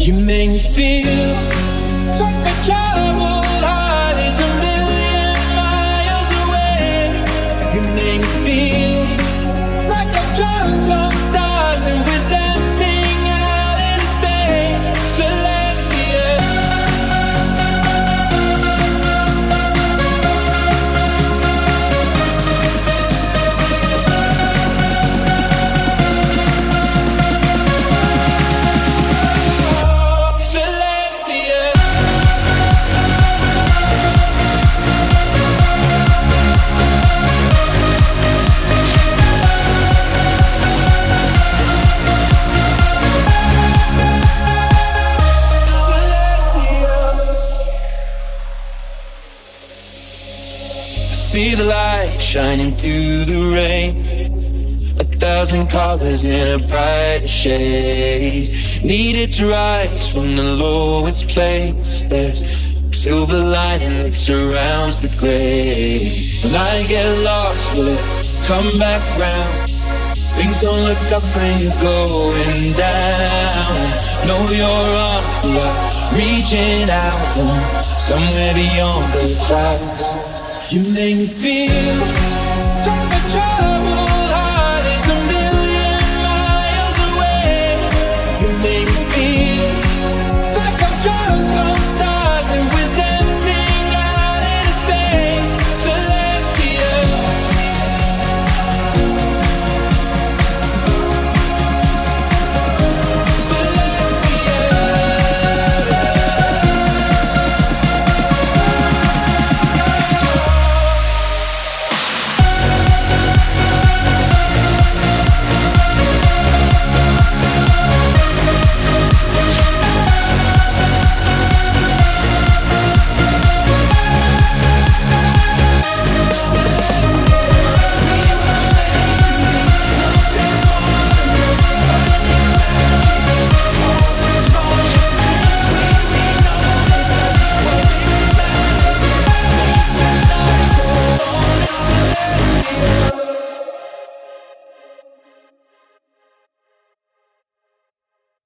You make me feel like a troubled See the light shining through the rain. A thousand colors in a bright shade. Needed to rise from the lowest place. There's silver lining that surrounds the gray. When I get lost, will it come back round? Things don't look up when you're going down. Know your arms are reaching out from somewhere beyond the clouds. You make me feel